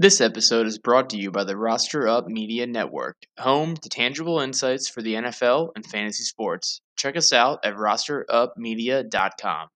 This episode is brought to you by the Roster Up Media Network, home to tangible insights for the NFL and fantasy sports. Check us out at rosterupmedia.com.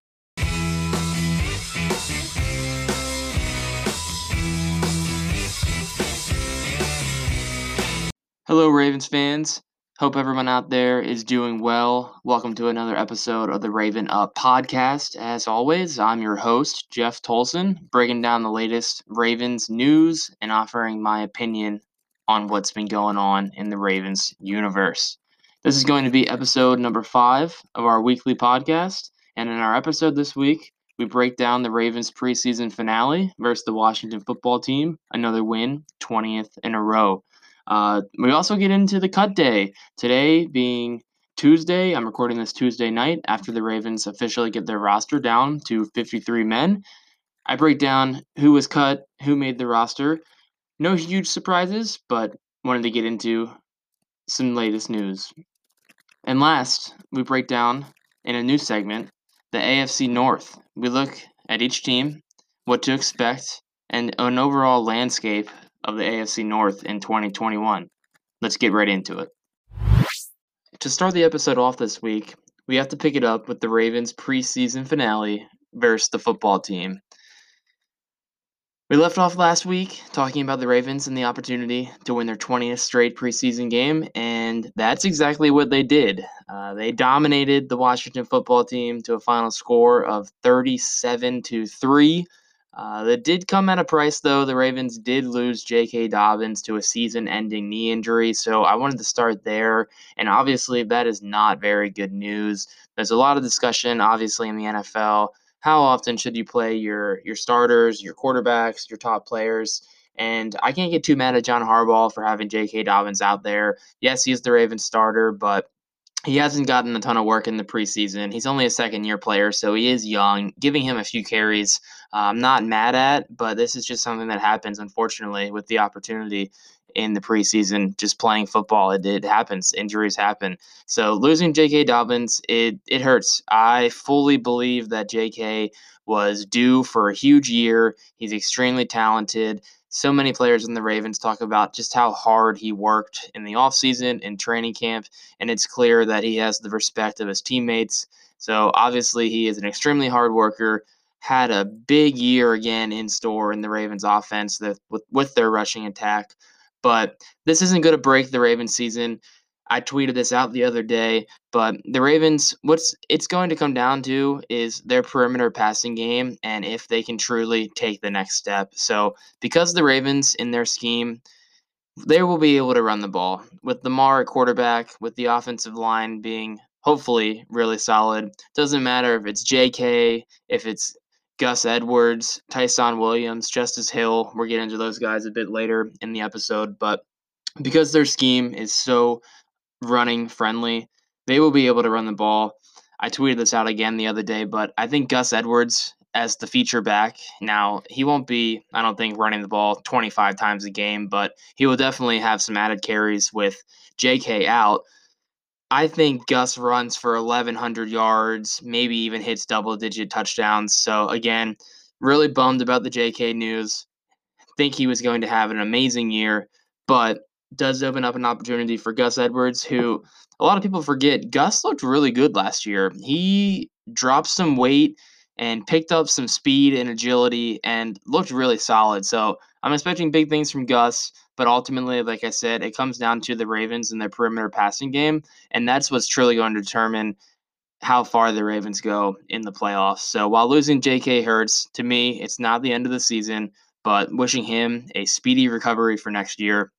Hello, Ravens fans. Hope everyone out there is doing well. Welcome to another episode of the Raven Up podcast. As always, I'm your host, Jeff Tolson, breaking down the latest Ravens news and offering my opinion on what's been going on in the Ravens universe. This is going to be episode number five of our weekly podcast. And in our episode this week, we break down the Ravens preseason finale versus the Washington football team. Another win, 20th in a row. Uh, we also get into the cut day today being Tuesday. I'm recording this Tuesday night after the Ravens officially get their roster down to 53 men. I break down who was cut, who made the roster. No huge surprises, but wanted to get into some latest news. And last, we break down in a new segment the AFC North. We look at each team, what to expect, and an overall landscape of the AFC North in 2021. Let's get right into it. To start the episode off this week, we have to pick it up with the Ravens preseason finale versus the football team. We left off last week talking about the Ravens and the opportunity to win their 20th straight preseason game, and that's exactly what they did. Uh, they dominated the Washington football team to a final score of 37 to 3 uh, that did come at a price, though. The Ravens did lose J.K. Dobbins to a season ending knee injury. So I wanted to start there. And obviously, that is not very good news. There's a lot of discussion, obviously, in the NFL. How often should you play your, your starters, your quarterbacks, your top players? And I can't get too mad at John Harbaugh for having J.K. Dobbins out there. Yes, he's the Ravens starter, but he hasn't gotten a ton of work in the preseason. He's only a second year player, so he is young. Giving him a few carries, uh, I'm not mad at, but this is just something that happens, unfortunately, with the opportunity in the preseason, just playing football. It, it happens. Injuries happen. So losing J.K. Dobbins, it, it hurts. I fully believe that J.K. was due for a huge year. He's extremely talented so many players in the Ravens talk about just how hard he worked in the offseason and training camp, and it's clear that he has the respect of his teammates. So obviously, he is an extremely hard worker. Had a big year again in store in the Ravens offense with, with their rushing attack. But this isn't going to break the Ravens season. I tweeted this out the other day, but the Ravens, what's it's going to come down to is their perimeter passing game and if they can truly take the next step. So, because the Ravens in their scheme, they will be able to run the ball with Lamar at quarterback, with the offensive line being hopefully really solid. Doesn't matter if it's J.K., if it's Gus Edwards, Ty'Son Williams, Justice Hill. We'll get into those guys a bit later in the episode, but because their scheme is so running friendly. They will be able to run the ball. I tweeted this out again the other day, but I think Gus Edwards as the feature back. Now, he won't be, I don't think, running the ball 25 times a game, but he will definitely have some added carries with JK out. I think Gus runs for 1,100 yards, maybe even hits double digit touchdowns. So, again, really bummed about the JK news. Think he was going to have an amazing year, but does open up an opportunity for Gus Edwards, who a lot of people forget. Gus looked really good last year. He dropped some weight and picked up some speed and agility and looked really solid. So I'm expecting big things from Gus, but ultimately, like I said, it comes down to the Ravens and their perimeter passing game, and that's what's truly going to determine how far the Ravens go in the playoffs. So while losing J.K. Hurts, to me, it's not the end of the season, but wishing him a speedy recovery for next year.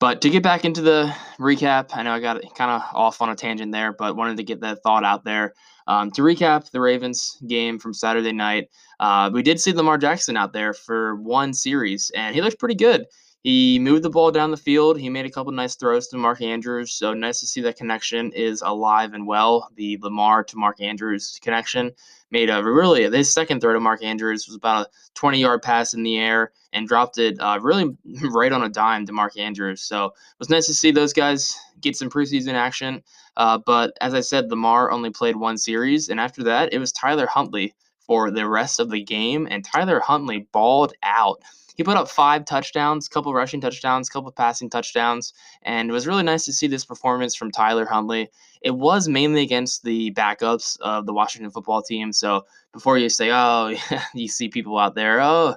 But to get back into the recap, I know I got kind of off on a tangent there, but wanted to get that thought out there. Um, to recap the Ravens game from Saturday night, uh, we did see Lamar Jackson out there for one series, and he looked pretty good. He moved the ball down the field. He made a couple nice throws to Mark Andrews. So nice to see that connection is alive and well. The Lamar to Mark Andrews connection made a really his second throw to Mark Andrews was about a 20 yard pass in the air and dropped it uh, really right on a dime to Mark Andrews. So it was nice to see those guys get some preseason action. Uh, but as I said, Lamar only played one series, and after that, it was Tyler Huntley for the rest of the game, and Tyler Huntley balled out he put up five touchdowns, a couple rushing touchdowns, a couple passing touchdowns, and it was really nice to see this performance from Tyler Huntley. It was mainly against the backups of the Washington football team. So before you say, oh, you see people out there, oh,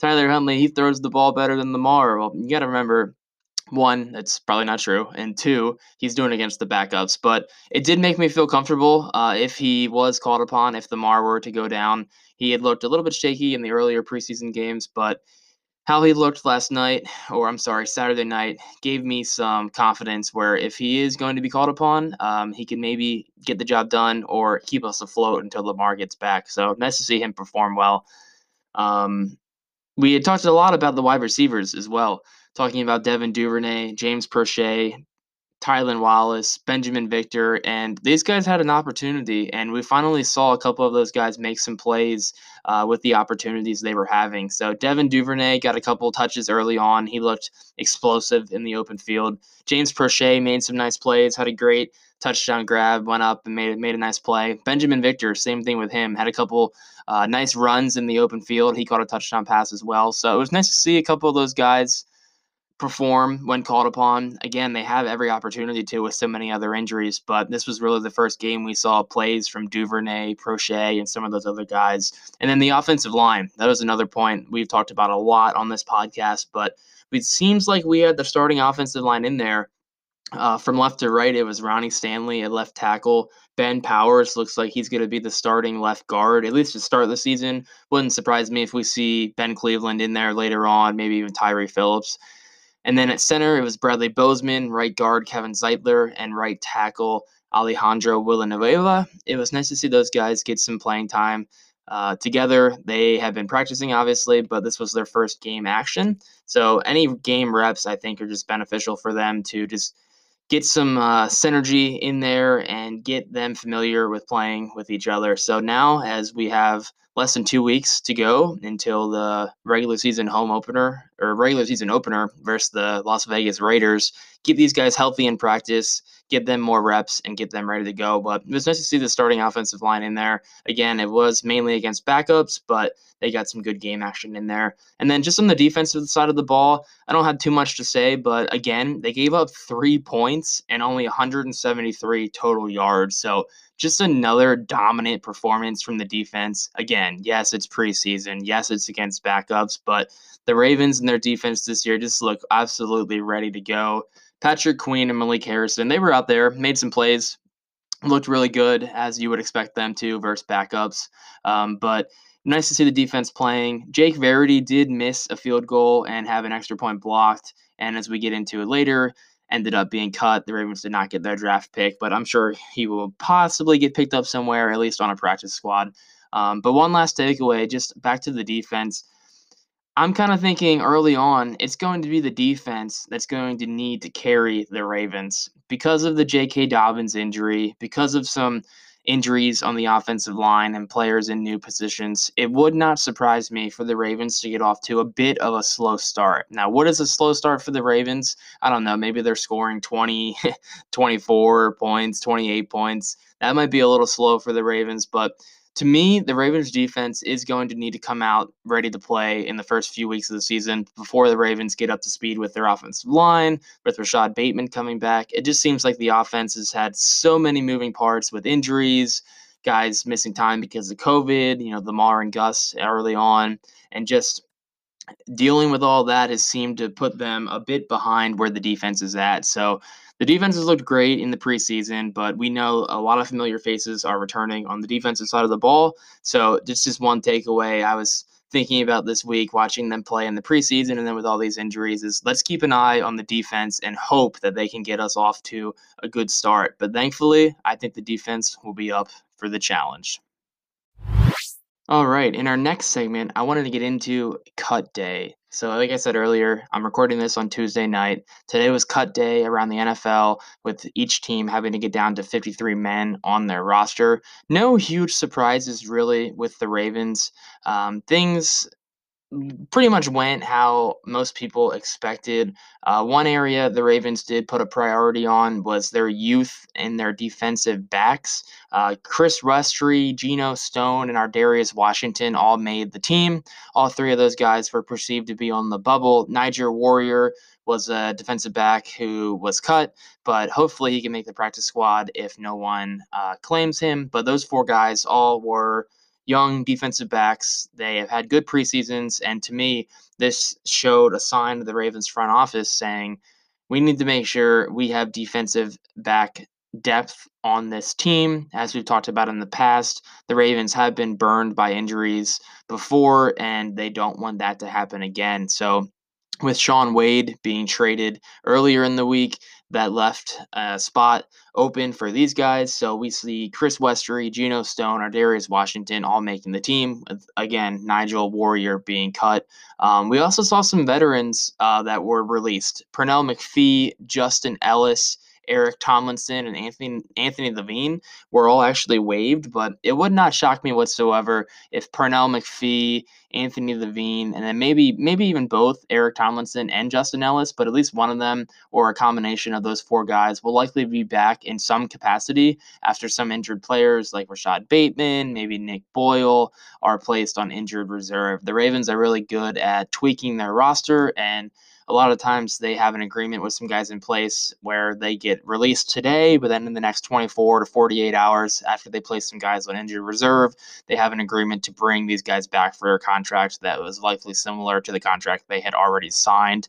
Tyler Huntley, he throws the ball better than Lamar. Well, you got to remember one, it's probably not true, and two, he's doing against the backups. But it did make me feel comfortable uh, if he was called upon, if Lamar were to go down. He had looked a little bit shaky in the earlier preseason games, but how he looked last night, or I'm sorry, Saturday night, gave me some confidence where if he is going to be called upon, um, he can maybe get the job done or keep us afloat until Lamar gets back. So nice to see him perform well. Um, we had talked a lot about the wide receivers as well talking about Devin Duvernay, James Proche, Tylan Wallace, Binjimen Victor, and these guys had an opportunity, and we finally saw a couple of those guys make some plays uh, with the opportunities they were having. So Devin Duvernay got a couple touches early on. He looked explosive in the open field. James Proche made some nice plays, had a great touchdown grab, went up and made made a nice play. Binjimen Victor, same thing with him, had a couple uh, nice runs in the open field. He caught a touchdown pass as well. So it was nice to see a couple of those guys perform when called upon. Again, they have every opportunity to with so many other injuries, but this was really the first game we saw plays from Duvernay, Proche, and some of those other guys. And then the offensive line. That was another point we've talked about a lot on this podcast, but it seems like we had the starting offensive line in there. Uh, from left to right, it was Ronnie Stanley at left tackle. Ben Powers looks like he's going to be the starting left guard, at least to start the season. Wouldn't surprise me if we see Ben Cleveland in there later on, maybe even Tyre Phillips. And then at center, it was Bradley Bozeman, right guard Kevin Zeitler, and right tackle Alejandro Villanueva. It was nice to see those guys get some playing time uh, together. They have been practicing, obviously, but this was their first game action. So any game reps, I think, are just beneficial for them to just get some uh, synergy in there and get them familiar with playing with each other. So now, as we have less than two weeks to go until the regular season home opener or regular season opener versus the Las Vegas Raiders. Keep these guys healthy in practice, get them more reps, and get them ready to go. But it was nice to see the starting offensive line in there. Again, it was mainly against backups, but they got some good game action in there. And then just on the defensive side of the ball, I don't have too much to say, but again, they gave up three points and only 173 total yards. So just another dominant performance from the defense. Again, yes, it's preseason. Yes, it's against backups, but the Ravens and their defense this year just look absolutely ready to go. Patrick Queen and Malik Harrison, they were out there, made some plays, looked really good as you would expect them to versus backups. Um, but nice to see the defense playing. Jake Verity did miss a field goal and have an extra point blocked. And as we get into it later, ended up being cut. The Ravens did not get their draft pick, but I'm sure he will possibly get picked up somewhere, at least on a practice squad. Um, but one last takeaway, just back to the defense. I'm kind of thinking early on, it's going to be the defense that's going to need to carry the Ravens because of the J.K. Dobbins injury, because of some injuries on the offensive line and players in new positions, it would not surprise me for the Ravens to get off to a bit of a slow start. Now, what is a slow start for the Ravens? I don't know. Maybe they're scoring 20, 24 points, 28 points. That might be a little slow for the Ravens, but to me, the Ravens defense is going to need to come out ready to play in the first few weeks of the season before the Ravens get up to speed with their offensive line, with Rashod Bateman coming back. It just seems like the offense has had so many moving parts with injuries, guys missing time because of COVID, you know, Lamar and Gus early on, and just dealing with all that has seemed to put them a bit behind where the defense is at. So the defense has looked great in the preseason, but we know a lot of familiar faces are returning on the defensive side of the ball. So this is one takeaway I was thinking about this week, watching them play in the preseason and then with all these injuries, is let's keep an eye on the defense and hope that they can get us off to a good start. But thankfully, I think the defense will be up for the challenge. All right, in our next segment, I wanted to get into cut day. So, like I said earlier, I'm recording this on Tuesday night. Today was cut day around the NFL, with each team having to get down to 53 men on their roster. No huge surprises, really, with the Ravens. Um, things pretty much went how most people expected. Uh, one area the Ravens did put a priority on was their youth and their defensive backs. Uh, Chris Westry, Geno Stone, and Ar'Darius Washington all made the team. All three of those guys were perceived to be on the bubble. Nigel Warrior was a defensive back who was cut, but hopefully he can make the practice squad if no one uh, claims him. But those four guys all were young defensive backs. They have had good preseasons, and to me, this showed a sign to the Ravens front office saying we need to make sure we have defensive back depth on this team. As we've talked about in the past, the Ravens have been burned by injuries before, and they don't want that to happen again. So, with Shaun Wade being traded earlier in the week, that left a spot open for these guys. So we see Chris Westry, Geno Stone, Ar'Darius Washington all making the team. Again, Nigel Warrior being cut. Um, we also saw some veterans uh, that were released. Pernell McPhee, Justin Ellis, Eric Tomlinson and Anthony Anthony Levine were all actually waived, but it would not shock me whatsoever if Pernell McPhee, Anthony Levine, and then maybe maybe even both Eric Tomlinson and Justin Ellis, but at least one of them or a combination of those four guys will likely be back in some capacity after some injured players like Rashod Bateman, maybe Nick Boyle are placed on injured reserve. The Ravens are really good at tweaking their roster and a lot of times they have an agreement with some guys in place where they get released today, but then in the next 24 to 48 hours after they place some guys on injured reserve, they have an agreement to bring these guys back for a contract that was likely similar to the contract they had already signed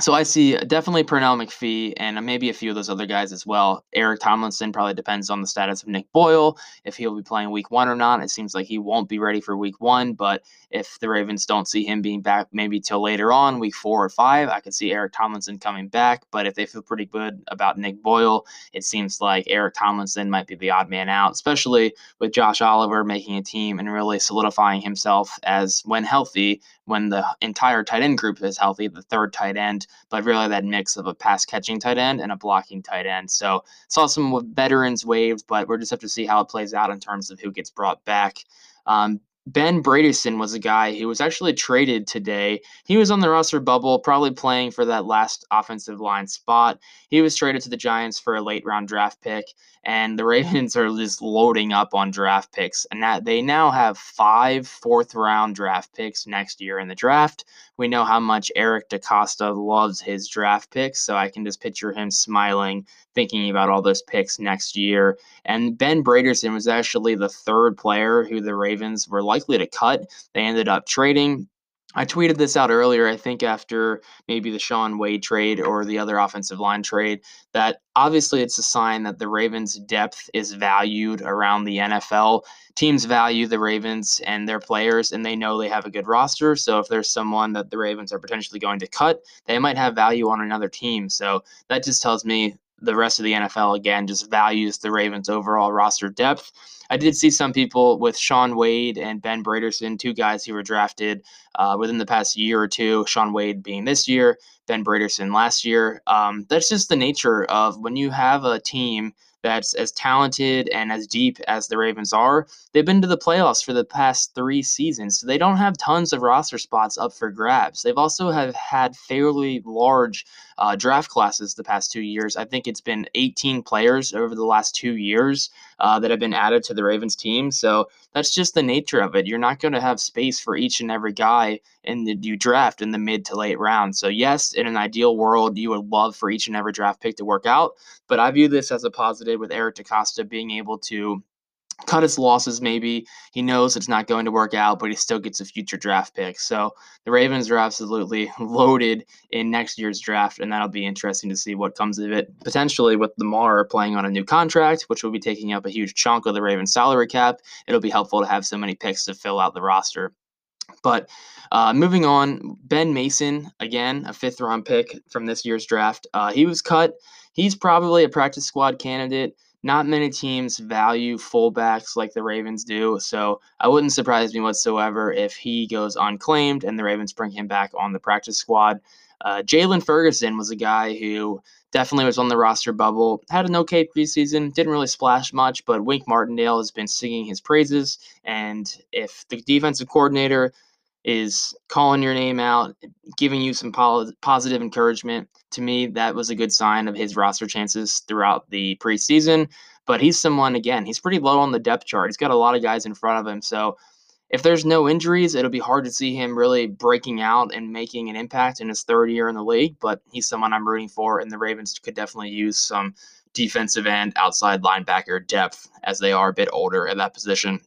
so I see uh, definitely Pernell McPhee and uh, maybe a few of those other guys as well. Eric Tomlinson probably depends on the status of Nick Boyle, if he'll be playing week one or not. It seems like he won't be ready for week one, but if the Ravens don't see him being back maybe till later on, week four or five, I could see Eric Tomlinson coming back. But if they feel pretty good about Nick Boyle, it seems like Eric Tomlinson might be the odd man out, especially with Josh Oliver making a team and really solidifying himself as, when healthy, when the entire tight end group is healthy, the third tight end, but really that mix of a pass catching tight end and a blocking tight end. So saw some veterans waived, but we'll just have to see how it plays out in terms of who gets brought back. Um, Ben Bredeson was a guy who was actually traded today. He was on the roster bubble, probably playing for that last offensive line spot. He was traded to the Giants for a late round draft pick, and the Ravens are just loading up on draft picks. And that they now have five fourth round draft picks next year in the draft. We know how much Eric DeCosta loves his draft picks, so I can just picture him smiling thinking about all those picks next year. And Ben Bredeson was actually the third player who the Ravens were likely to cut. They ended up trading. I tweeted this out earlier, I think after maybe the Shaun Wade trade or the other offensive line trade, that obviously it's a sign that the Ravens' depth is valued around the NFL. Teams value the Ravens and their players, and they know they have a good roster. So if there's someone that the Ravens are potentially going to cut, they might have value on another team. So that just tells me the rest of the NFL again just values the Ravens' overall roster depth. I did see some people with Shaun Wade and Ben Bredeson, two guys who were drafted uh, within the past year or two. Shaun Wade being this year, Ben Bredeson last year. Um, that's just the nature of when you have a team that's as talented and as deep as the Ravens are. They've been to the playoffs for the past three seasons, so they don't have tons of roster spots up for grabs. They've also have had fairly large uh, draft classes the past two years. I think it's been 18 players over the last two years uh, that have been added to the Ravens team. So that's just the nature of it. You're not going to have space for each and every guy in the you draft in the mid to late round. So yes, in an ideal world, you would love for each and every draft pick to work out. But I view this as a positive with Eric DeCosta being able to cut his losses maybe. He knows it's not going to work out, but he still gets a future draft pick. So the Ravens are absolutely loaded in next year's draft, and that'll be interesting to see what comes of it. Potentially with Lamar playing on a new contract, which will be taking up a huge chunk of the Ravens salary cap, it'll be helpful to have so many picks to fill out the roster. But uh, moving on, Ben Mason, again, a fifth round pick from this year's draft. Uh, he was cut. He's probably a practice squad candidate. Not many teams value fullbacks like the Ravens do, so I wouldn't surprise me whatsoever if he goes unclaimed and the Ravens bring him back on the practice squad. Uh, Jaylon Ferguson was a guy who definitely was on the roster bubble, had an okay preseason, didn't really splash much, but Wink Martindale has been singing his praises. And if the defensive coordinator is calling your name out, giving you some positive encouragement. To me, that was a good sign of his roster chances throughout the preseason. But he's someone, again, he's pretty low on the depth chart. He's got a lot of guys in front of him. So if there's no injuries, it'll be hard to see him really breaking out and making an impact in his third year in the league. But he's someone I'm rooting for, and the Ravens could definitely use some defensive end, outside linebacker depth as they are a bit older at that position.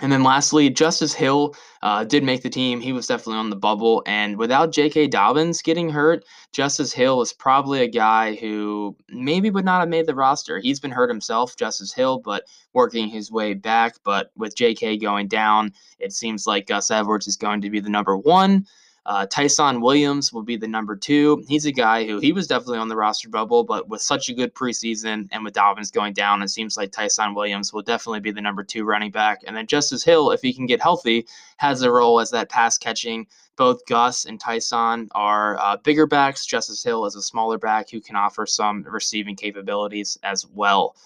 And then lastly, Justice Hill uh, did make the team. He was definitely on the bubble. And without J.K. Dobbins getting hurt, Justice Hill is probably a guy who maybe would not have made the roster. He's been hurt himself, Justice Hill, but working his way back. But with J.K. going down, it seems like Gus Edwards is going to be the number one. Uh, Ty'Son Williams will be the number two. He's a guy who he was definitely on the roster bubble, but with such a good preseason and with Dobbins going down, it seems like Ty'Son Williams will definitely be the number two running back. And then Justice Hill, if he can get healthy, has a role as that pass catching. Both Gus and Ty'Son are uh, bigger backs. Justice Hill is a smaller back who can offer some receiving capabilities as well.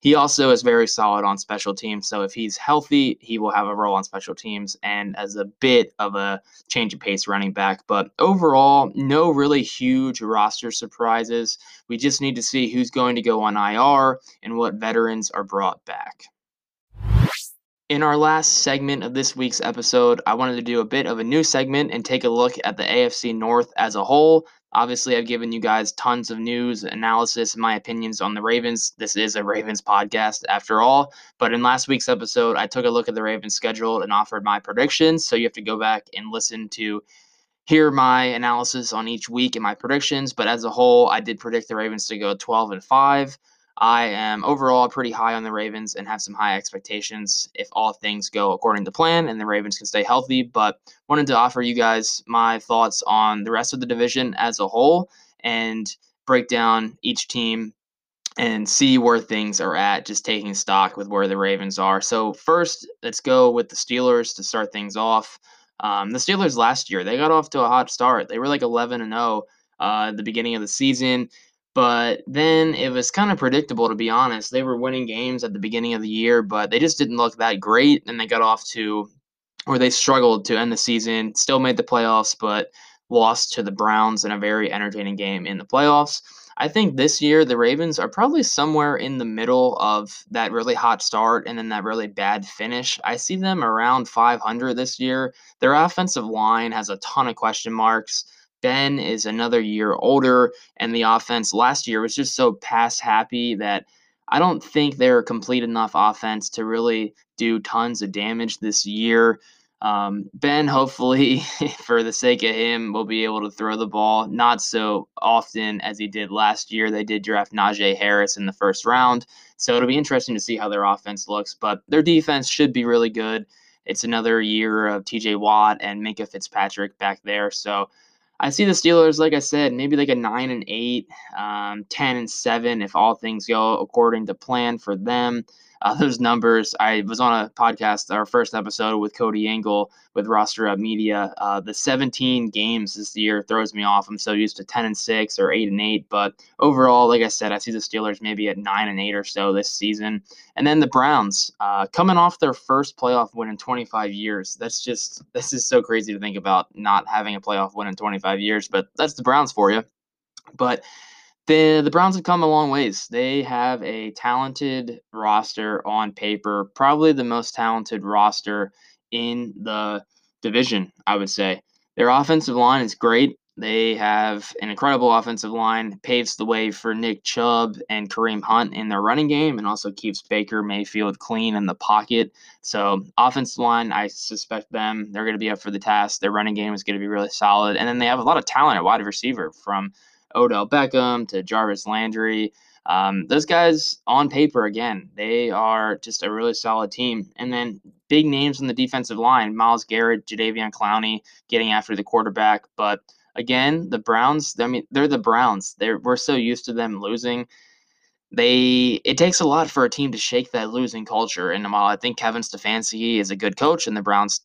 He also is very solid on special teams. So if he's healthy, he will have a role on special teams and as a bit of a change of pace running back. But overall, no really huge roster surprises. We just need to see who's going to go on IR and what veterans are brought back. In our last segment of this week's episode, I wanted to do a bit of a new segment and take a look at the AFC North as a whole. Obviously, I've given you guys tons of news, analysis, and my opinions on the Ravens. This is a Ravens podcast after all. But in last week's episode, I took a look at the Ravens schedule and offered my predictions. So you have to go back and listen to hear my analysis on each week and my predictions. But as a whole, I did predict the Ravens to go 12 and 5. I am overall pretty high on the Ravens and have some high expectations if all things go according to plan and the Ravens can stay healthy. But wanted to offer you guys my thoughts on the rest of the division as a whole and break down each team and see where things are at, just taking stock with where the Ravens are. So, first, let's go with the Steelers to start things off. Um, the Steelers last year, they got off to a hot start. They were like 11 and 0 uh, at the beginning of the season. But then it was kind of predictable, to be honest. They were winning games at the beginning of the year, but they just didn't look that great. And they got off to where they struggled to end the season, still made the playoffs, but lost to the Browns in a very entertaining game in the playoffs. I think this year the Ravens are probably somewhere in the middle of that really hot start and then that really bad finish. I see them around 500 this year. Their offensive line has a ton of question marks. Ben is another year older, and the offense last year was just so pass happy that I don't think they're a complete enough offense to really do tons of damage this year. Um, ben, hopefully, for the sake of him, will be able to throw the ball not so often as he did last year. They did draft Najee Harris in the first round, so it'll be interesting to see how their offense looks. But their defense should be really good. It's another year of TJ Watt and Minkah Fitzpatrick back there, so I see the Steelers, like I said, maybe like a nine and eight, um, ten and seven if all things go according to plan for them uh, those numbers. I was on a podcast, our first episode with Cody Engel with Roster Up Media. Uh, the 17 games this year throws me off. I'm so used to 10 and 6 or 8 and 8. But overall, like I said, I see the Steelers maybe at 9 and 8 or so this season. And then the Browns uh, coming off their first playoff win in 25 years. That's just, this is so crazy to think about not having a playoff win in 25 years. But that's the Browns for you. But the the Browns have come a long ways. They have a talented roster on paper, probably the most talented roster in the division, I would say. Their offensive line is great. They have an incredible offensive line, paves the way for Nick Chubb and Kareem Hunt in their running game, and also keeps Baker Mayfield clean in the pocket. So, offensive line, I suspect them, they're going to be up for the task. Their running game is going to be really solid. And then they have a lot of talent at wide receiver from Odell Beckham to Jarvis Landry. Um, those guys on paper, again, they are just a really solid team. And then big names on the defensive line Myles Garrett, Jadeveon Clowney getting after the quarterback. But again, the Browns, I mean, they're the Browns. They're, we're so used to them losing. They it takes a lot for a team to shake that losing culture. And while I think Kevin Stefanski is a good coach and the Browns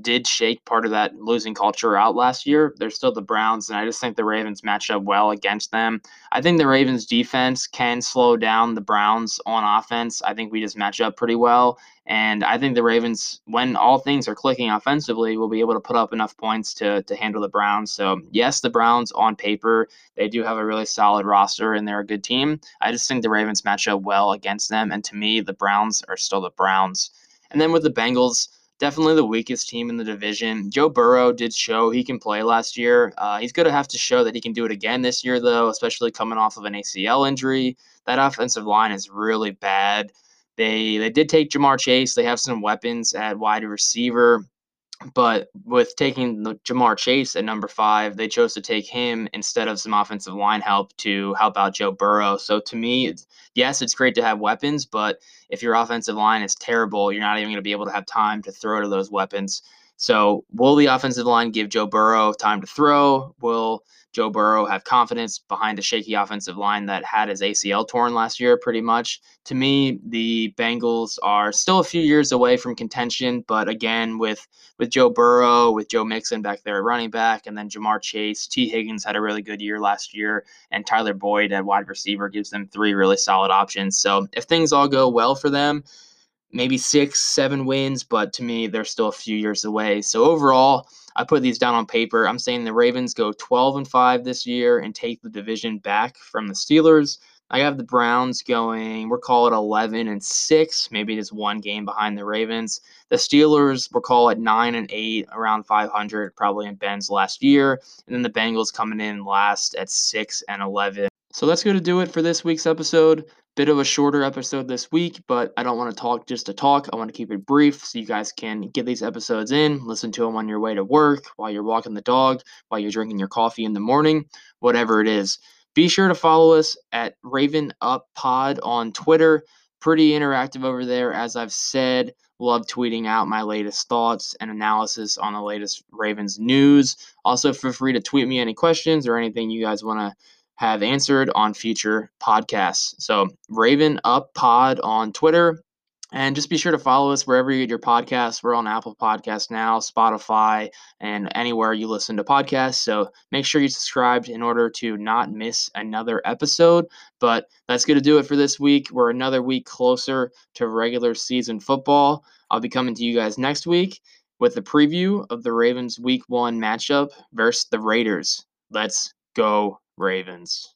did shake part of that losing culture out last year. They're still the Browns, and I just think the Ravens match up well against them. I think the Ravens defense can slow down the Browns on offense. I think we just match up pretty well. And I think the Ravens, when all things are clicking offensively, will be able to put up enough points to, to handle the Browns. So, yes, the Browns on paper, they do have a really solid roster and they're a good team. I just think the Ravens match up well against them. And to me, the Browns are still the Browns. And then with the Bengals, definitely the weakest team in the division. Joe Burrow did show he can play last year. Uh, he's going to have to show that he can do it again this year, though, especially coming off of an ACL injury. That offensive line is really bad. They they did take Ja'Marr Chase. They have some weapons at wide receiver. But with taking the Ja'Marr Chase at number five, they chose to take him instead of some offensive line help to help out Joe Burrow. So to me, it's, yes, it's great to have weapons, but if your offensive line is terrible, you're not even going to be able to have time to throw to those weapons. So will the offensive line give Joe Burrow time to throw? Will Joe Burrow have confidence behind a shaky offensive line that had his ACL torn last year, pretty much. To me, the Bengals are still a few years away from contention, but again, with with Joe Burrow, with Joe Mixon back there at running back, and then Ja'Marr Chase, Tee Higgins had a really good year last year, and Tyler Boyd at wide receiver gives them three really solid options. So if things all go well for them, maybe six, seven wins, but to me, they're still a few years away. So overall, I put these down on paper. I'm saying the Ravens go 12 and 5 this year and take the division back from the Steelers. I have the Browns going, we'll call it 11 and 6, maybe just one game behind the Ravens. The Steelers, we'll call it 9 and 8, around 500, probably in Ben's last year. And then the Bengals coming in last at 6 and 11. So that's going to do it for this week's episode. Bit of a shorter episode this week, but I don't want to talk just to talk. I want to keep it brief so you guys can get these episodes in, listen to them on your way to work, while you're walking the dog, while you're drinking your coffee in the morning, whatever it is. Be sure to follow us at Raven Up Pod on Twitter. Pretty interactive over there, as I've said. Love tweeting out my latest thoughts and analysis on the latest Ravens news. Also, feel free to tweet me any questions or anything you guys want to have answered on future podcasts. So, Raven Up Pod on Twitter. And just be sure to follow us wherever you get your podcasts. We're on Apple Podcasts now, Spotify, and anywhere you listen to podcasts. So make sure you subscribe in order to not miss another episode. But that's going to do it for this week. We're another week closer to regular season football. I'll be coming to you guys next week with a preview of the Ravens week one matchup versus the Raiders. Let's go Ravens